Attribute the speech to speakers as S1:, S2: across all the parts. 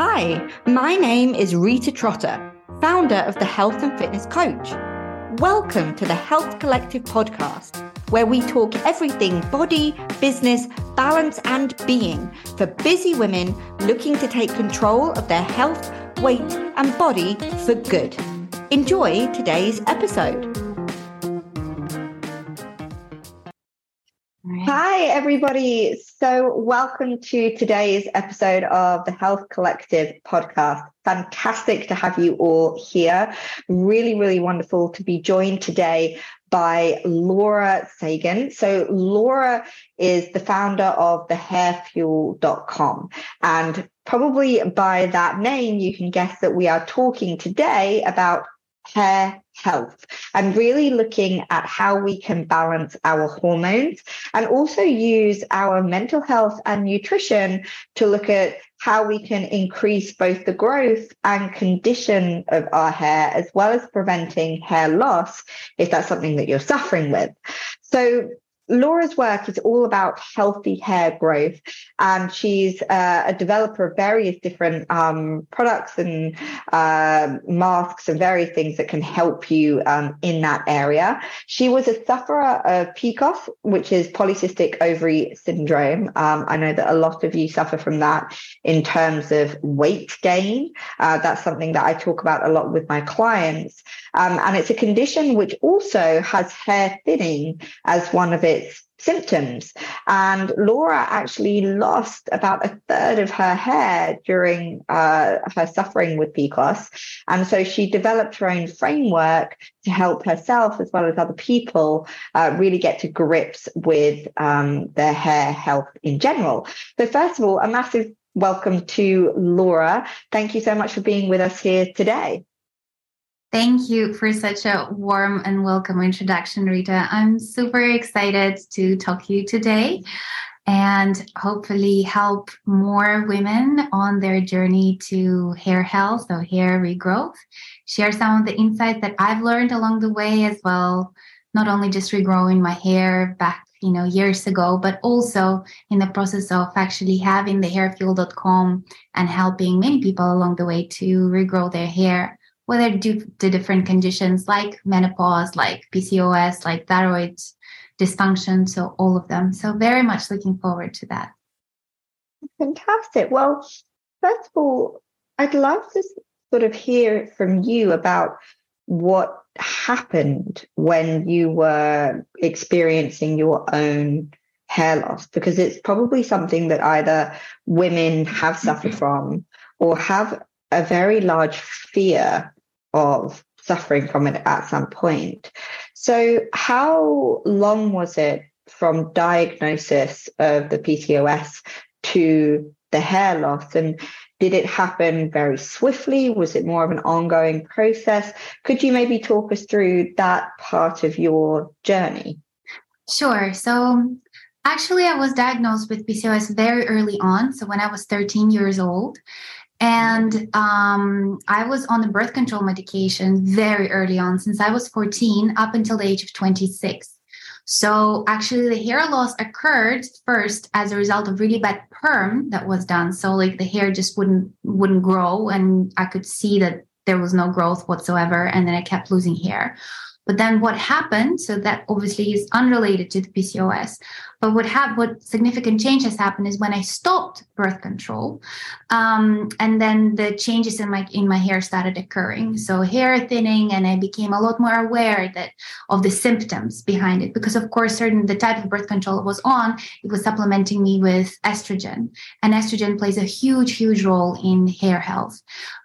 S1: Hi, my name is Rita Trotter, founder of the Health and Fitness Coach. Welcome to the Health Collective podcast, where we talk everything body, business, balance, and being for busy women looking to take control of their health, weight, and body for good. Enjoy today's episode. Everybody. So, welcome to today's episode of the Health Collective podcast. Fantastic to have you all here. Really, really wonderful to be joined today by Laura Sagen. So, Laura is the founder of the hairfuel.com. And probably by that name, you can guess that we are talking today about hair health and really looking at how we can balance our hormones and also use our mental health and nutrition to look at how we can increase both the growth and condition of our hair as well as preventing hair loss if that's something that you're suffering with. So Laura's work is all about healthy hair growth, and she's uh, a developer of various different um, products and uh, masks and various things that can help you um, in that area. She was a sufferer of PCOS, which is polycystic ovary syndrome. Um, I know that a lot of you suffer from that in terms of weight gain. Uh, that's something that I talk about a lot with my clients. Um, and it's a condition which also has hair thinning as one of its symptoms. And Laura actually lost about a third of her hair during uh, her suffering with PCOS. And so she developed her own framework to help herself as well as other people uh, really get to grips with um, their hair health in general. So, first of all, a massive welcome to Laura. Thank you so much for being with us here today.
S2: Thank you for such a warm and welcome introduction, Rita. I'm super excited to talk to you today and hopefully help more women on their journey to hair health or hair regrowth. Share some of the insights that I've learned along the way as well, not only just regrowing my hair back you know years ago but also in the process of actually having the hairfuel.com and helping many people along the way to regrow their hair whether due to different conditions like menopause, like PCOS, like thyroid dysfunction, so all of them. So very much looking forward to that.
S1: Fantastic. Well, first of all, I'd love to sort of hear from you about what happened when you were experiencing your own hair loss because it's probably something that either women have suffered mm-hmm. from or have a very large fear of suffering from it at some point. So, how long was it from diagnosis of the PCOS to the hair loss? And did it happen very swiftly? Was it more of an ongoing process? Could you maybe talk us through that part of your journey?
S2: Sure. So, actually, I was diagnosed with PCOS very early on. So, when I was 13 years old. And um, I was on the birth control medication very early on, since I was 14 up until the age of 26. So actually, the hair loss occurred first as a result of really bad perm that was done. So like the hair just wouldn't wouldn't grow, and I could see that there was no growth whatsoever, and then I kept losing hair. But then what happened? So that obviously is unrelated to the PCOS. But what happened? What significant change has happened is when I stopped birth control, um, and then the changes in my in my hair started occurring. So hair thinning, and I became a lot more aware that of the symptoms behind it. Because of course, certain the type of birth control was on, it was supplementing me with estrogen, and estrogen plays a huge, huge role in hair health.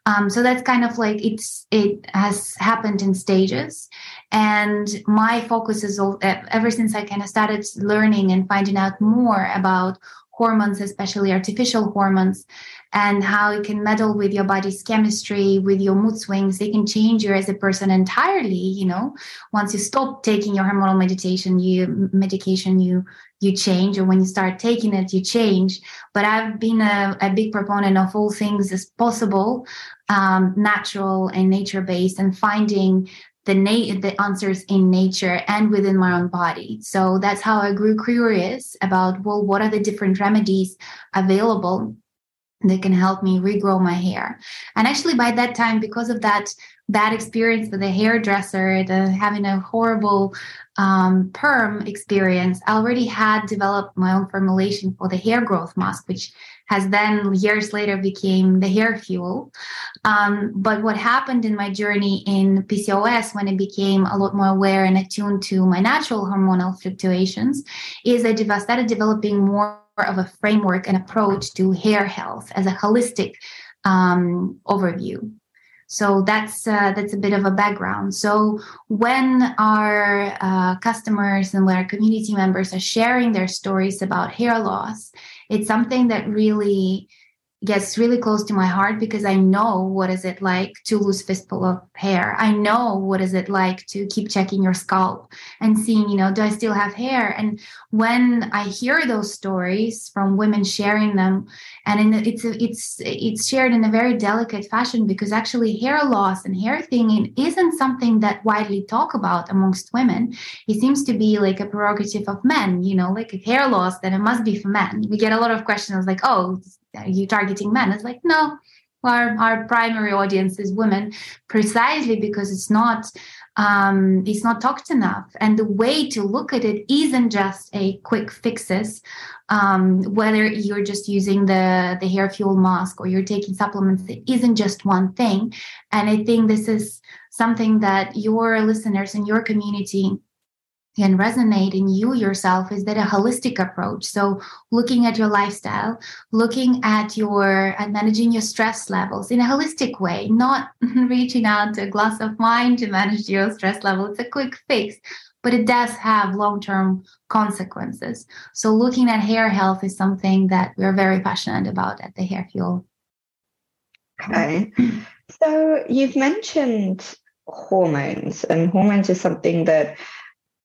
S2: Um, so that's kind of like it's it has happened in stages, and my focus is all, ever since I kind of started learning and finding out more about hormones, especially artificial hormones, and how it can meddle with your body's chemistry, with your mood swings. They can change you as a person entirely. You know, once you stop taking your hormonal meditation, you medication, you you change, or when you start taking it, you change. But I've been a, a big proponent of all things as possible, um, natural and nature based, and finding the na- the answers in nature and within my own body. So that's how I grew curious about well, what are the different remedies available that can help me regrow my hair. And actually, by that time, because of that bad experience with a hairdresser, the having a horrible um, perm experience, I already had developed my own formulation for the hair growth mask, which has then years later became the hair fuel. Um, but what happened in my journey in PCOS when I became a lot more aware and attuned to my natural hormonal fluctuations is I started developing more of a framework and approach to hair health as a holistic um, overview. So that's uh, that's a bit of a background. So when our uh, customers and when our community members are sharing their stories about hair loss, it's something that really gets really close to my heart because I know what is it like to lose fistful of hair. I know what is it like to keep checking your scalp and seeing, you know, do I still have hair? And when I hear those stories from women sharing them, and it's it's it's shared in a very delicate fashion because actually hair loss and hair thinning isn't something that widely talk about amongst women. It seems to be like a prerogative of men, you know, like hair loss, that it must be for men. We get a lot of questions like, oh, are you targeting men? It's like, no, our, our primary audience is women precisely because it's not um, it's not talked enough and the way to look at it isn't just a quick fixes um, whether you're just using the the hair fuel mask or you're taking supplements it isn't just one thing and i think this is something that your listeners and your community can resonate in you yourself is that a holistic approach. So looking at your lifestyle looking at your at managing your stress levels in a holistic way not reaching out to a glass of wine to manage your stress level. It's a quick fix but it does have long-term consequences. So looking at hair health is something that we're very passionate about at the hair fuel.
S1: Okay. So you've mentioned hormones and hormones is something that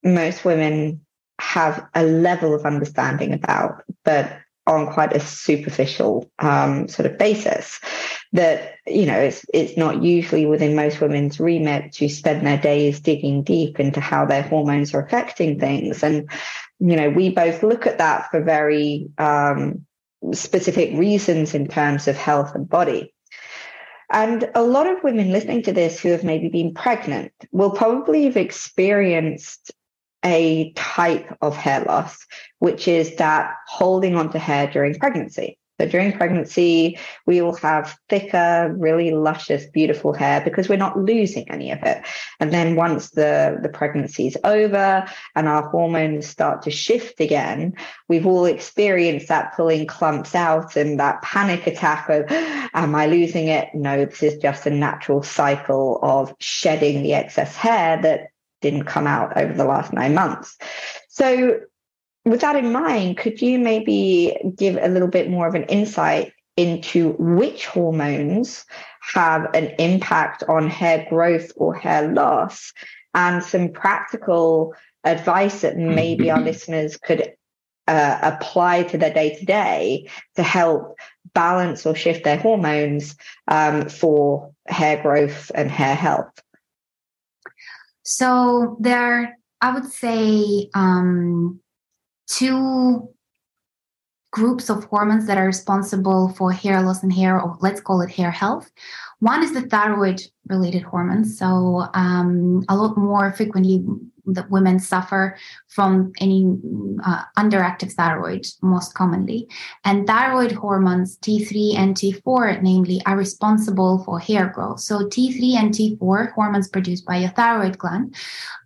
S1: most women have a level of understanding about, but on quite a superficial um, sort of basis. That you know, it's it's not usually within most women's remit to spend their days digging deep into how their hormones are affecting things, and you know, we both look at that for very um, specific reasons in terms of health and body. And a lot of women listening to this who have maybe been pregnant will probably have experienced a type of hair loss, which is that holding onto hair during pregnancy. So during pregnancy, we will have thicker, really luscious, beautiful hair because we're not losing any of it. And then once the, the pregnancy is over and our hormones start to shift again, we've all experienced that pulling clumps out and that panic attack of, am I losing it? No, this is just a natural cycle of shedding the excess hair that didn't come out over the last nine months. So, with that in mind, could you maybe give a little bit more of an insight into which hormones have an impact on hair growth or hair loss and some practical advice that maybe our listeners could uh, apply to their day to day to help balance or shift their hormones um, for hair growth and hair health?
S2: So there are, I would say, um, two groups of hormones that are responsible for hair loss and hair, or let's call it hair health. One is the thyroid related hormones. So um, a lot more frequently that women suffer from any uh, underactive thyroid most commonly. And thyroid hormones, T3 and T4, namely, are responsible for hair growth. So T3 and T4, hormones produced by your thyroid gland,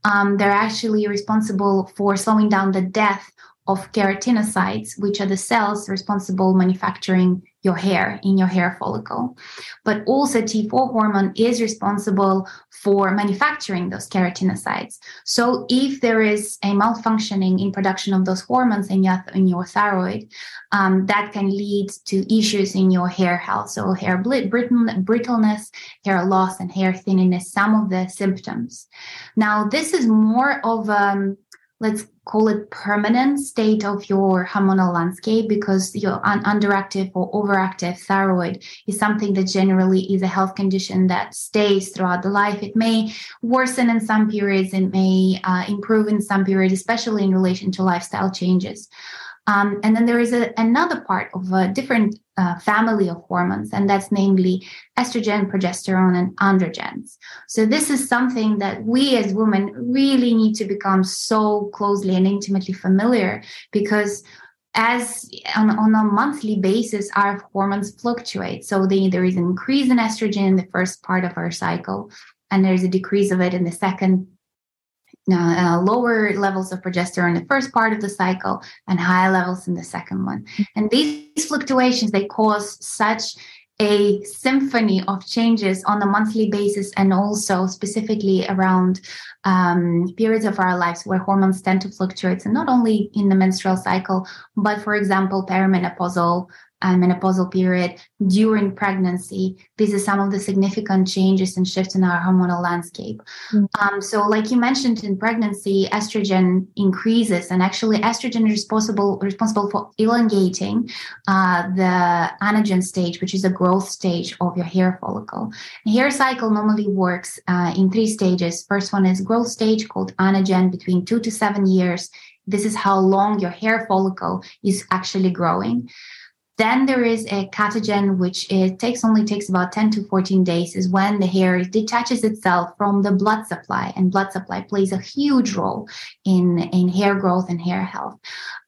S2: um, they're actually responsible for slowing down the death of keratinocytes, which are the cells responsible manufacturing your hair in your hair follicle. But also T4 hormone is responsible for manufacturing those keratinocytes. So if there is a malfunctioning in production of those hormones in your, in your thyroid, um, that can lead to issues in your hair health. So hair brittleness, hair loss, and hair thinniness, some of the symptoms. Now, this is more of um, let's call it permanent state of your hormonal landscape because your underactive or overactive thyroid is something that generally is a health condition that stays throughout the life. It may worsen in some periods it may uh, improve in some periods especially in relation to lifestyle changes Um, and then there is a, another part of a different uh, family of hormones, and that's namely estrogen, progesterone, and androgens. So this is something that we as women really need to become so closely and intimately familiar because as on, on a monthly basis, our hormones fluctuate. So they, there is an increase in estrogen in the first part of our cycle, and there's a decrease of it in the second uh, uh, lower levels of progesterone in the first part of the cycle and high levels in the second one. And these fluctuations they cause such a symphony of changes on a monthly basis and also specifically around um, periods of our lives where hormones tend to fluctuate and not only in the menstrual cycle but for example perimenopausal menopausal period during pregnancy. These are some of the significant changes and shifts in our hormonal landscape. Mm. Um, so, like you mentioned, in pregnancy, estrogen increases, and actually, estrogen is responsible responsible for elongating uh, the anagen stage, which is a growth stage of your hair follicle. The hair cycle normally works uh, in three stages. First one is growth stage called anagen, between two to seven years. This is how long your hair follicle is actually growing. Then there is a catagen, which it takes only takes about 10 to 14 days, is when the hair detaches itself from the blood supply, and blood supply plays a huge role in, in hair growth and hair health.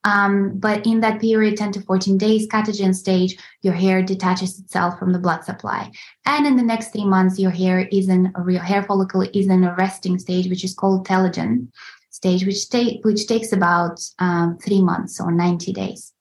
S2: Um, but in that period, 10 to 14 days, catagen stage, your hair detaches itself from the blood supply. And in the next three months, your hair is in a real hair follicle is in a resting stage, which is called telogen stage, which, take, which takes about um, three months or 90 days.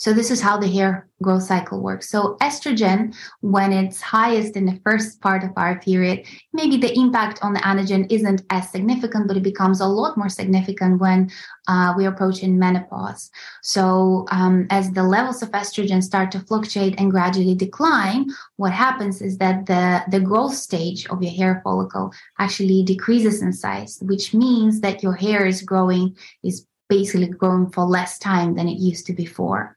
S2: So this is how the hair growth cycle works. So estrogen, when it's highest in the first part of our period, maybe the impact on the anagen isn't as significant, but it becomes a lot more significant when uh, we approach in menopause. So um, as the levels of estrogen start to fluctuate and gradually decline, what happens is that the, the growth stage of your hair follicle actually decreases in size, which means that your hair is growing, is basically growing for less time than it used to before.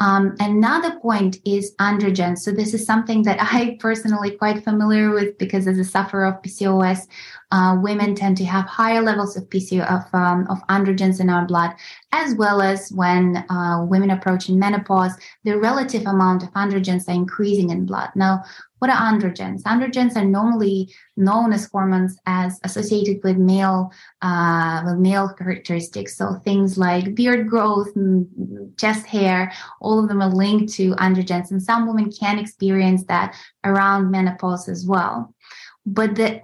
S2: Um, another point is androgen. So this is something that I personally quite familiar with because as a sufferer of PCOS, uh, women tend to have higher levels of PCO of, um, of androgens in our blood, as well as when uh, women approach in menopause, the relative amount of androgens are increasing in blood. Now, what are androgens? Androgens are normally known as hormones as associated with male uh, with male characteristics. So things like beard growth, chest hair, all of them are linked to androgens, and some women can experience that around menopause as well. But the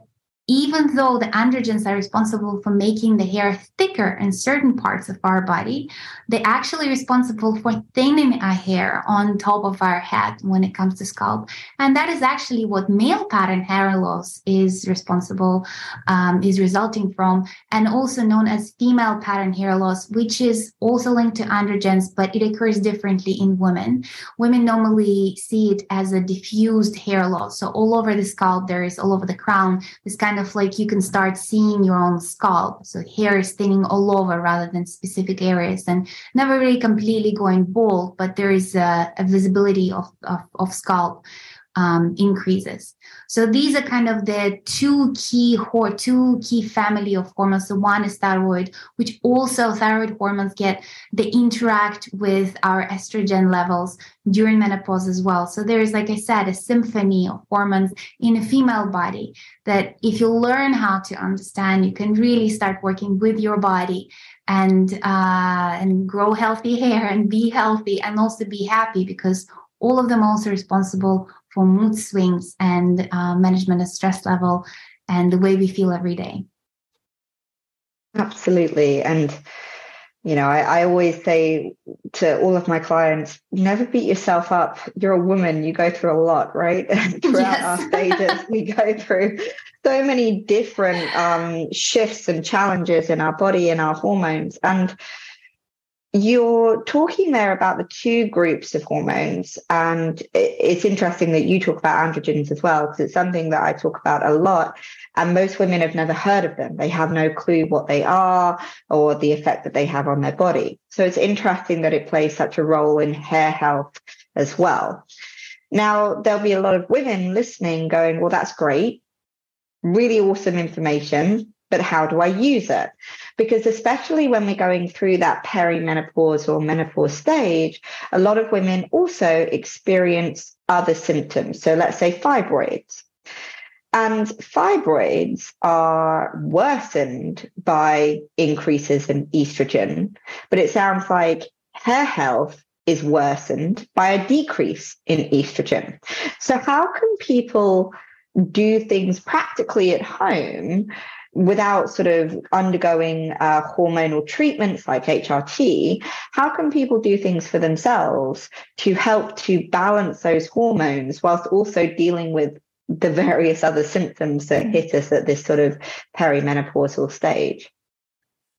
S2: even though the androgens are responsible for making the hair thicker in certain parts of our body, they're actually responsible for thinning our hair on top of our head when it comes to scalp. And that is actually what male pattern hair loss is responsible, um, is resulting from, and also known as female pattern hair loss, which is also linked to androgens, but it occurs differently in women. Women normally see it as a diffused hair loss. So all over the scalp, there is all over the crown, this kind kind of like you can start seeing your own scalp. So hair is thinning all over rather than specific areas and never really completely going bald, but there is a, a visibility of, of, of scalp um, increases. So these are kind of the two key or two key family of hormones. So one is thyroid, which also thyroid hormones get they interact with our estrogen levels during menopause as well. So there is, like I said, a symphony of hormones in a female body that if you learn how to understand, you can really start working with your body and uh, and grow healthy hair and be healthy and also be happy because all of them also responsible for mood swings and uh, management of stress level and the way we feel every day.
S1: Absolutely. And, you know, I, I, always say to all of my clients, never beat yourself up. You're a woman, you go through a lot, right? Throughout yes. our stages, we go through so many different um, shifts and challenges in our body and our hormones. And you're talking there about the two groups of hormones, and it's interesting that you talk about androgens as well, because it's something that I talk about a lot. And most women have never heard of them. They have no clue what they are or the effect that they have on their body. So it's interesting that it plays such a role in hair health as well. Now, there'll be a lot of women listening going, well, that's great. Really awesome information, but how do I use it? Because especially when we're going through that perimenopause or menopause stage, a lot of women also experience other symptoms. So let's say fibroids. And fibroids are worsened by increases in estrogen, but it sounds like hair health is worsened by a decrease in estrogen. So, how can people do things practically at home without sort of undergoing uh, hormonal treatments like HRT, how can people do things for themselves to help to balance those hormones whilst also dealing with the various other symptoms that hit us at this sort of perimenopausal stage?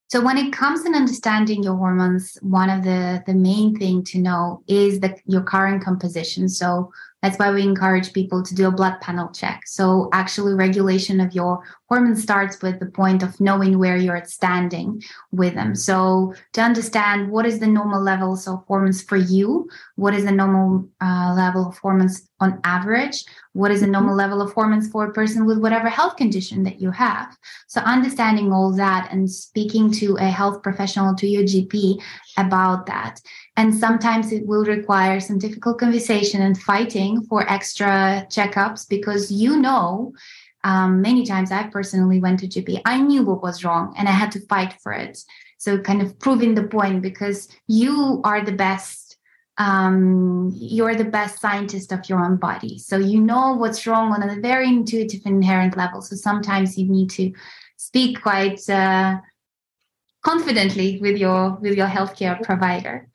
S2: So when it comes in understanding your hormones, one of the the main thing to know is that your current composition. So that's why we encourage people to do a blood panel check. So actually regulation of your hormone starts with the point of knowing where you're standing with them. So to understand what is the normal levels of hormones for you, what is the normal uh, level of hormones on average, what is the normal mm-hmm. level of hormones for a person with whatever health condition that you have. So understanding all that and speaking to a health professional, to your GP about that. And sometimes it will require some difficult conversation and fighting for extra checkups because you know um, many times I personally went to GP. I knew what was wrong and I had to fight for it. So kind of proving the point because you are the best. Um, you're the best scientist of your own body. So you know what's wrong on a very intuitive inherent level. So sometimes you need to speak quite uh, confidently with your with your healthcare provider.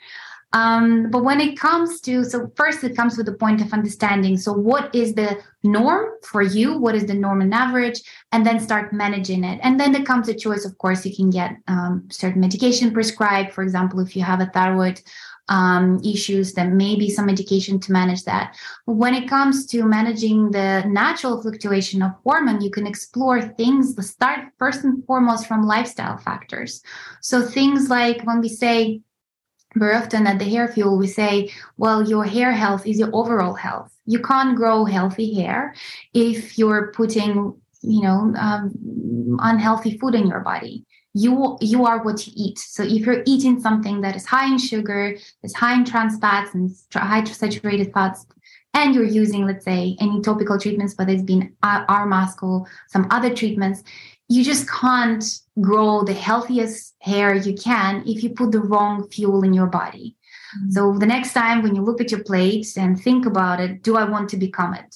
S2: Um, but when it comes to, so first it comes with the point of understanding. So, what is the norm for you? What is the norm and average? And then start managing it. And then there comes a choice. Of course, you can get um, certain medication prescribed. For example, if you have a thyroid um, issues, then maybe some medication to manage that. But When it comes to managing the natural fluctuation of hormone, you can explore things. Start first and foremost from lifestyle factors. So, things like when we say, very often at the hair fuel we say well your hair health is your overall health. You can't grow healthy hair if you're putting you know um, unhealthy food in your body. You you are what you eat. So if you're eating something that is high in sugar is high in trans fats and high saturated fats and you're using let's say any topical treatments whether it's been our mask or some other treatments you just can't grow the healthiest hair you can if you put the wrong fuel in your body. Mm-hmm. So the next time when you look at your plate and think about it, do I want to become it?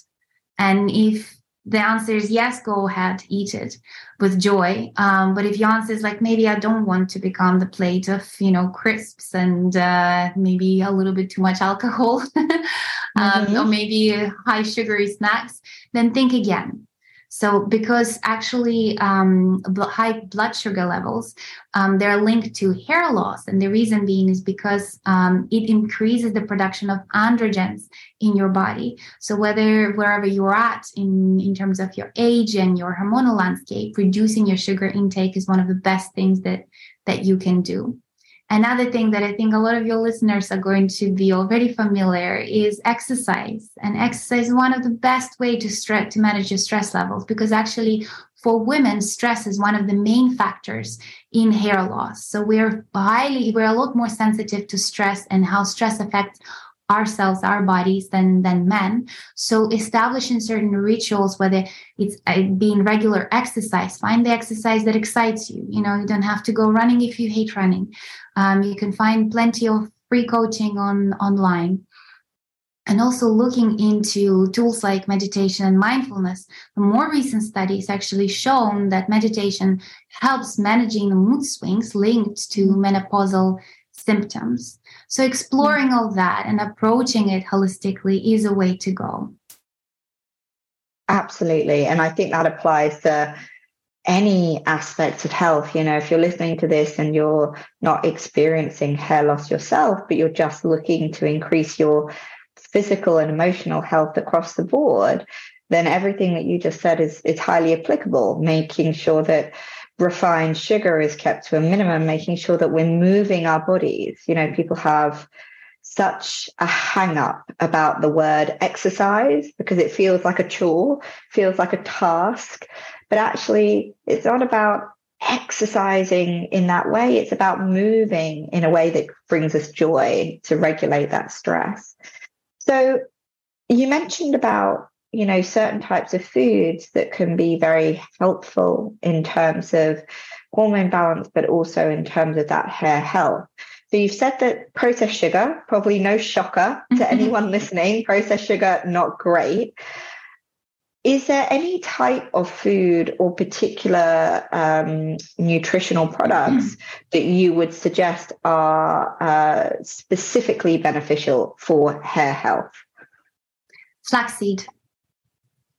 S2: And if the answer is yes, go ahead, eat it with joy. Um, but if your answer is like maybe I don't want to become the plate of you know crisps and uh, maybe a little bit too much alcohol, um, mm-hmm. or maybe high sugary snacks, then think again so, because actually um, high blood sugar levels, um, they're linked to hair loss, and the reason being is because um, it increases the production of androgens in your body. So, whether wherever you're at in in terms of your age and your hormonal landscape, reducing your sugar intake is one of the best things that that you can do. Another thing that I think a lot of your listeners are going to be already familiar is exercise. And exercise is one of the best way to stress to manage your stress levels because actually for women, stress is one of the main factors in hair loss. So we're highly, we're a lot more sensitive to stress and how stress affects ourselves, our bodies than than men. So establishing certain rituals, whether it's uh, being regular exercise, find the exercise that excites you. You know, you don't have to go running if you hate running. Um, you can find plenty of free coaching on online. And also looking into tools like meditation and mindfulness, the more recent studies actually shown that meditation helps managing the mood swings linked to menopausal symptoms. So hmm. exploring all that and approaching it holistically is a way to go.
S1: Absolutely. And I think that applies to any aspects of health. You know, if you're listening to this and you're not experiencing hair loss yourself, but you're just looking to increase your physical and emotional health across the board, then everything that you just said is, is highly applicable, making sure that refined sugar is kept to a minimum, making sure that we're moving our bodies. You know, people have such a hang up about the word exercise because it feels like a chore, feels like a task. But actually, it's not about exercising in that way. It's about moving in a way that brings us joy to regulate that stress. So you mentioned about you know certain types of foods that can be very helpful in terms of hormone balance but also in terms of that hair health. So you've said that processed sugar probably no shocker to anyone listening processed sugar not great. Is there any type of food or particular um, nutritional products that you would suggest are uh, specifically beneficial for hair health?
S2: Flaxseed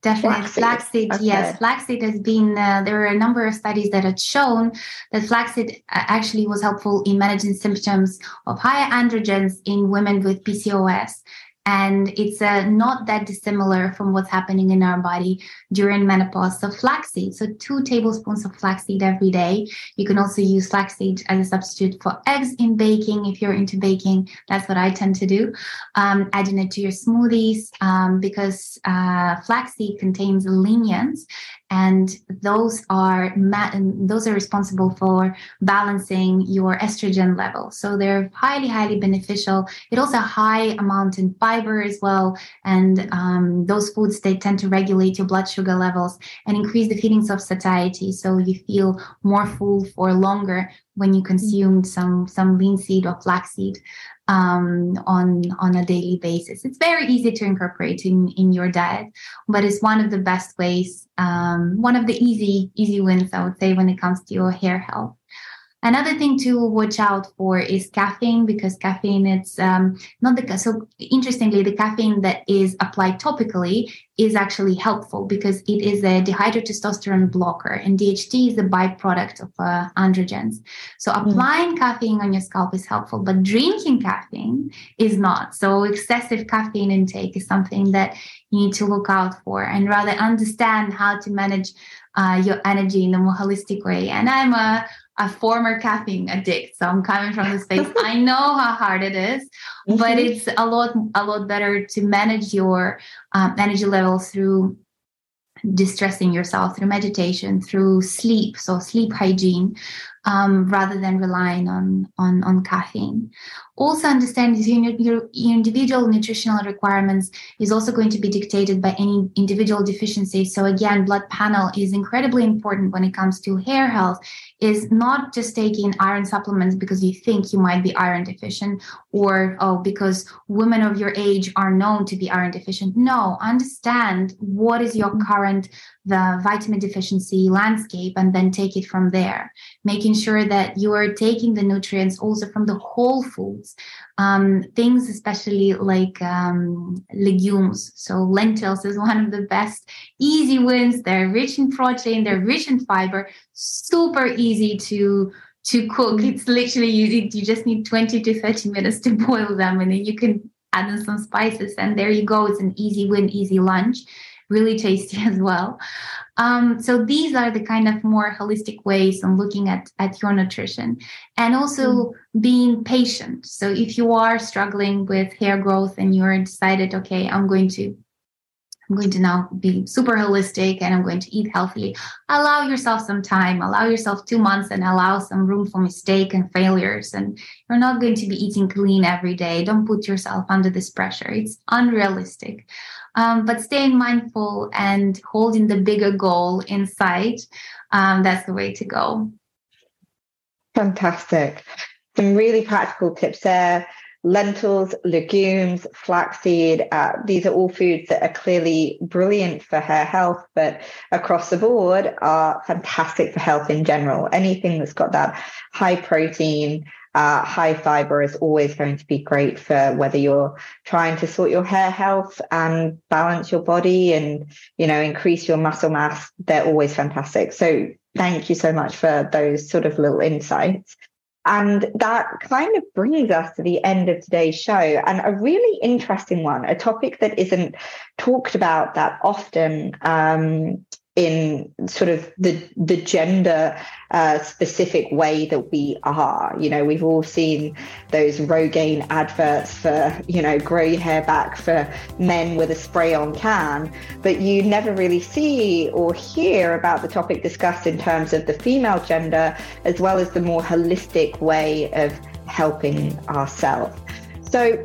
S2: Definitely, flaxseed. flaxseed okay. Yes, flaxseed has been. Uh, there are a number of studies that have shown that flaxseed uh, actually was helpful in managing symptoms of higher androgens in women with PCOS and it's uh, not that dissimilar from what's happening in our body during menopause. So flaxseed, so two tablespoons of flaxseed every day. You can also use flaxseed as a substitute for eggs in baking if you're into baking. That's what I tend to do. Um, adding it to your smoothies um, because uh, flaxseed contains lignans, and those are ma- those are responsible for balancing your estrogen level. So they're highly, highly beneficial. It also high amount in fiber as well, and um, those foods they tend to regulate your blood sugar levels and increase the feelings of satiety. So you feel more full for longer when you consume some some linseed or flaxseed um, on on a daily basis. It's very easy to incorporate in in your diet, but it's one of the best ways, um, one of the easy easy wins I would say when it comes to your hair health. Another thing to watch out for is caffeine because caffeine it's um, not the so interestingly the caffeine that is applied topically is actually helpful because it is a dihydrotestosterone blocker and DHT is a byproduct of uh, androgens. So hmm. applying mm. caffeine on your scalp is helpful, but drinking caffeine is not. So excessive caffeine intake is something that you need to look out for and rather understand how to manage uh, your energy in a more holistic way. And I'm a a former caffeine addict. So i'm coming from the space. I know how hard it is, mm-hmm. but it's a lot a lot better to manage your um, energy levels through distressing yourself through meditation through sleep. So sleep hygiene um, rather than relying on on, on caffeine. Also understand your, your, your individual nutritional requirements is also going to be dictated by any individual deficiency so again blood panel is incredibly important when it comes to hair health is not just taking iron supplements because you think you might be iron deficient or oh because women of your age are known to be iron deficient. No understand what is your current the vitamin deficiency landscape and then take it from there making sure that you are taking the nutrients also from the whole foods um, things especially like um, legumes. So lentils is one of the best easy wins. They're rich in protein they're rich in fiber super easy to to cook. It's literally you, you just need 20 to 30 minutes to boil them and then you can add in some spices and there you go. It's an easy win easy lunch really tasty as well. Um, so these are the kind of more holistic ways on looking at, at your nutrition and also mm. being patient. So if you are struggling with hair growth and you're decided, okay, I'm going to I'm going to now be super holistic and I'm going to eat healthily. Allow yourself some time, allow yourself two months and allow some room for mistake and failures. And you're not going to be eating clean every day. Don't put yourself under this pressure. It's unrealistic. Um, but staying mindful and holding the bigger goal in sight, um, that's the way to go.
S1: Fantastic. Some really practical tips there lentils, legumes, flaxseed. Uh, these are all foods that are clearly brilliant for hair health, but across the board are fantastic for health in general. Anything that's got that high protein, uh, high fiber is always going to be great for whether you're trying to sort your hair health and balance your body and you know increase your muscle mass. They're always fantastic. So thank you so much for those sort of little insights. And that kind of brings us to the end of today's show and a really interesting one, a topic that isn't talked about that often. Um, in sort of the the gender uh, specific way that we are. You know, we've all seen those Rogaine adverts for you know grey hair back for men with a spray on can, but you never really see or hear about the topic discussed in terms of the female gender as well as the more holistic way of helping ourselves. So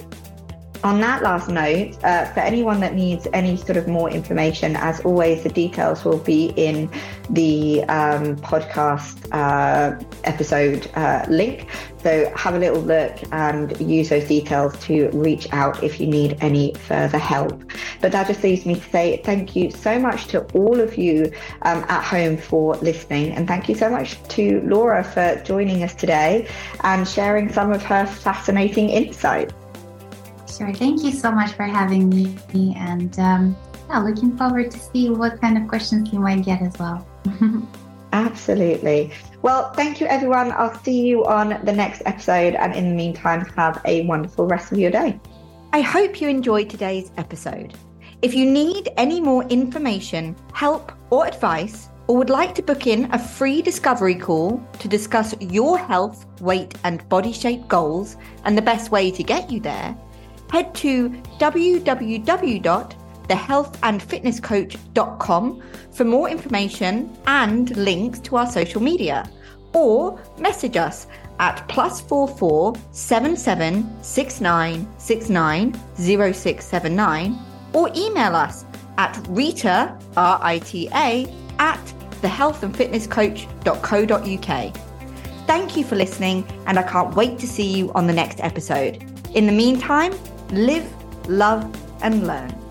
S1: on that last note, uh, for anyone that needs any sort of more information, as always, the details will be in the um, podcast uh, episode uh, link. So have a little look and use those details to reach out if you need any further help. But that just leaves me to say thank you so much to all of you um, at home for listening. And thank you so much to Laura for joining us today and sharing some of her fascinating insights.
S2: Sure. Thank you so much for having me. And um, yeah, looking forward to see what kind of questions you might get as well.
S1: Absolutely. Well, thank you, everyone. I'll see you on the next episode. And in the meantime, have a wonderful rest of your day.
S3: I hope you enjoyed today's episode. If you need any more information, help, or advice, or would like to book in a free discovery call to discuss your health, weight, and body shape goals and the best way to get you there, head to www.thehealthandfitnesscoach.com for more information and links to our social media, or message us at plus four four seven seven six nine six nine zero six seven nine, or email us at Rita R I T A at thehealthandfitnesscoach.co.uk. Thank you for listening, and I can't wait to see you on the next episode. In the meantime, live, love, and learn.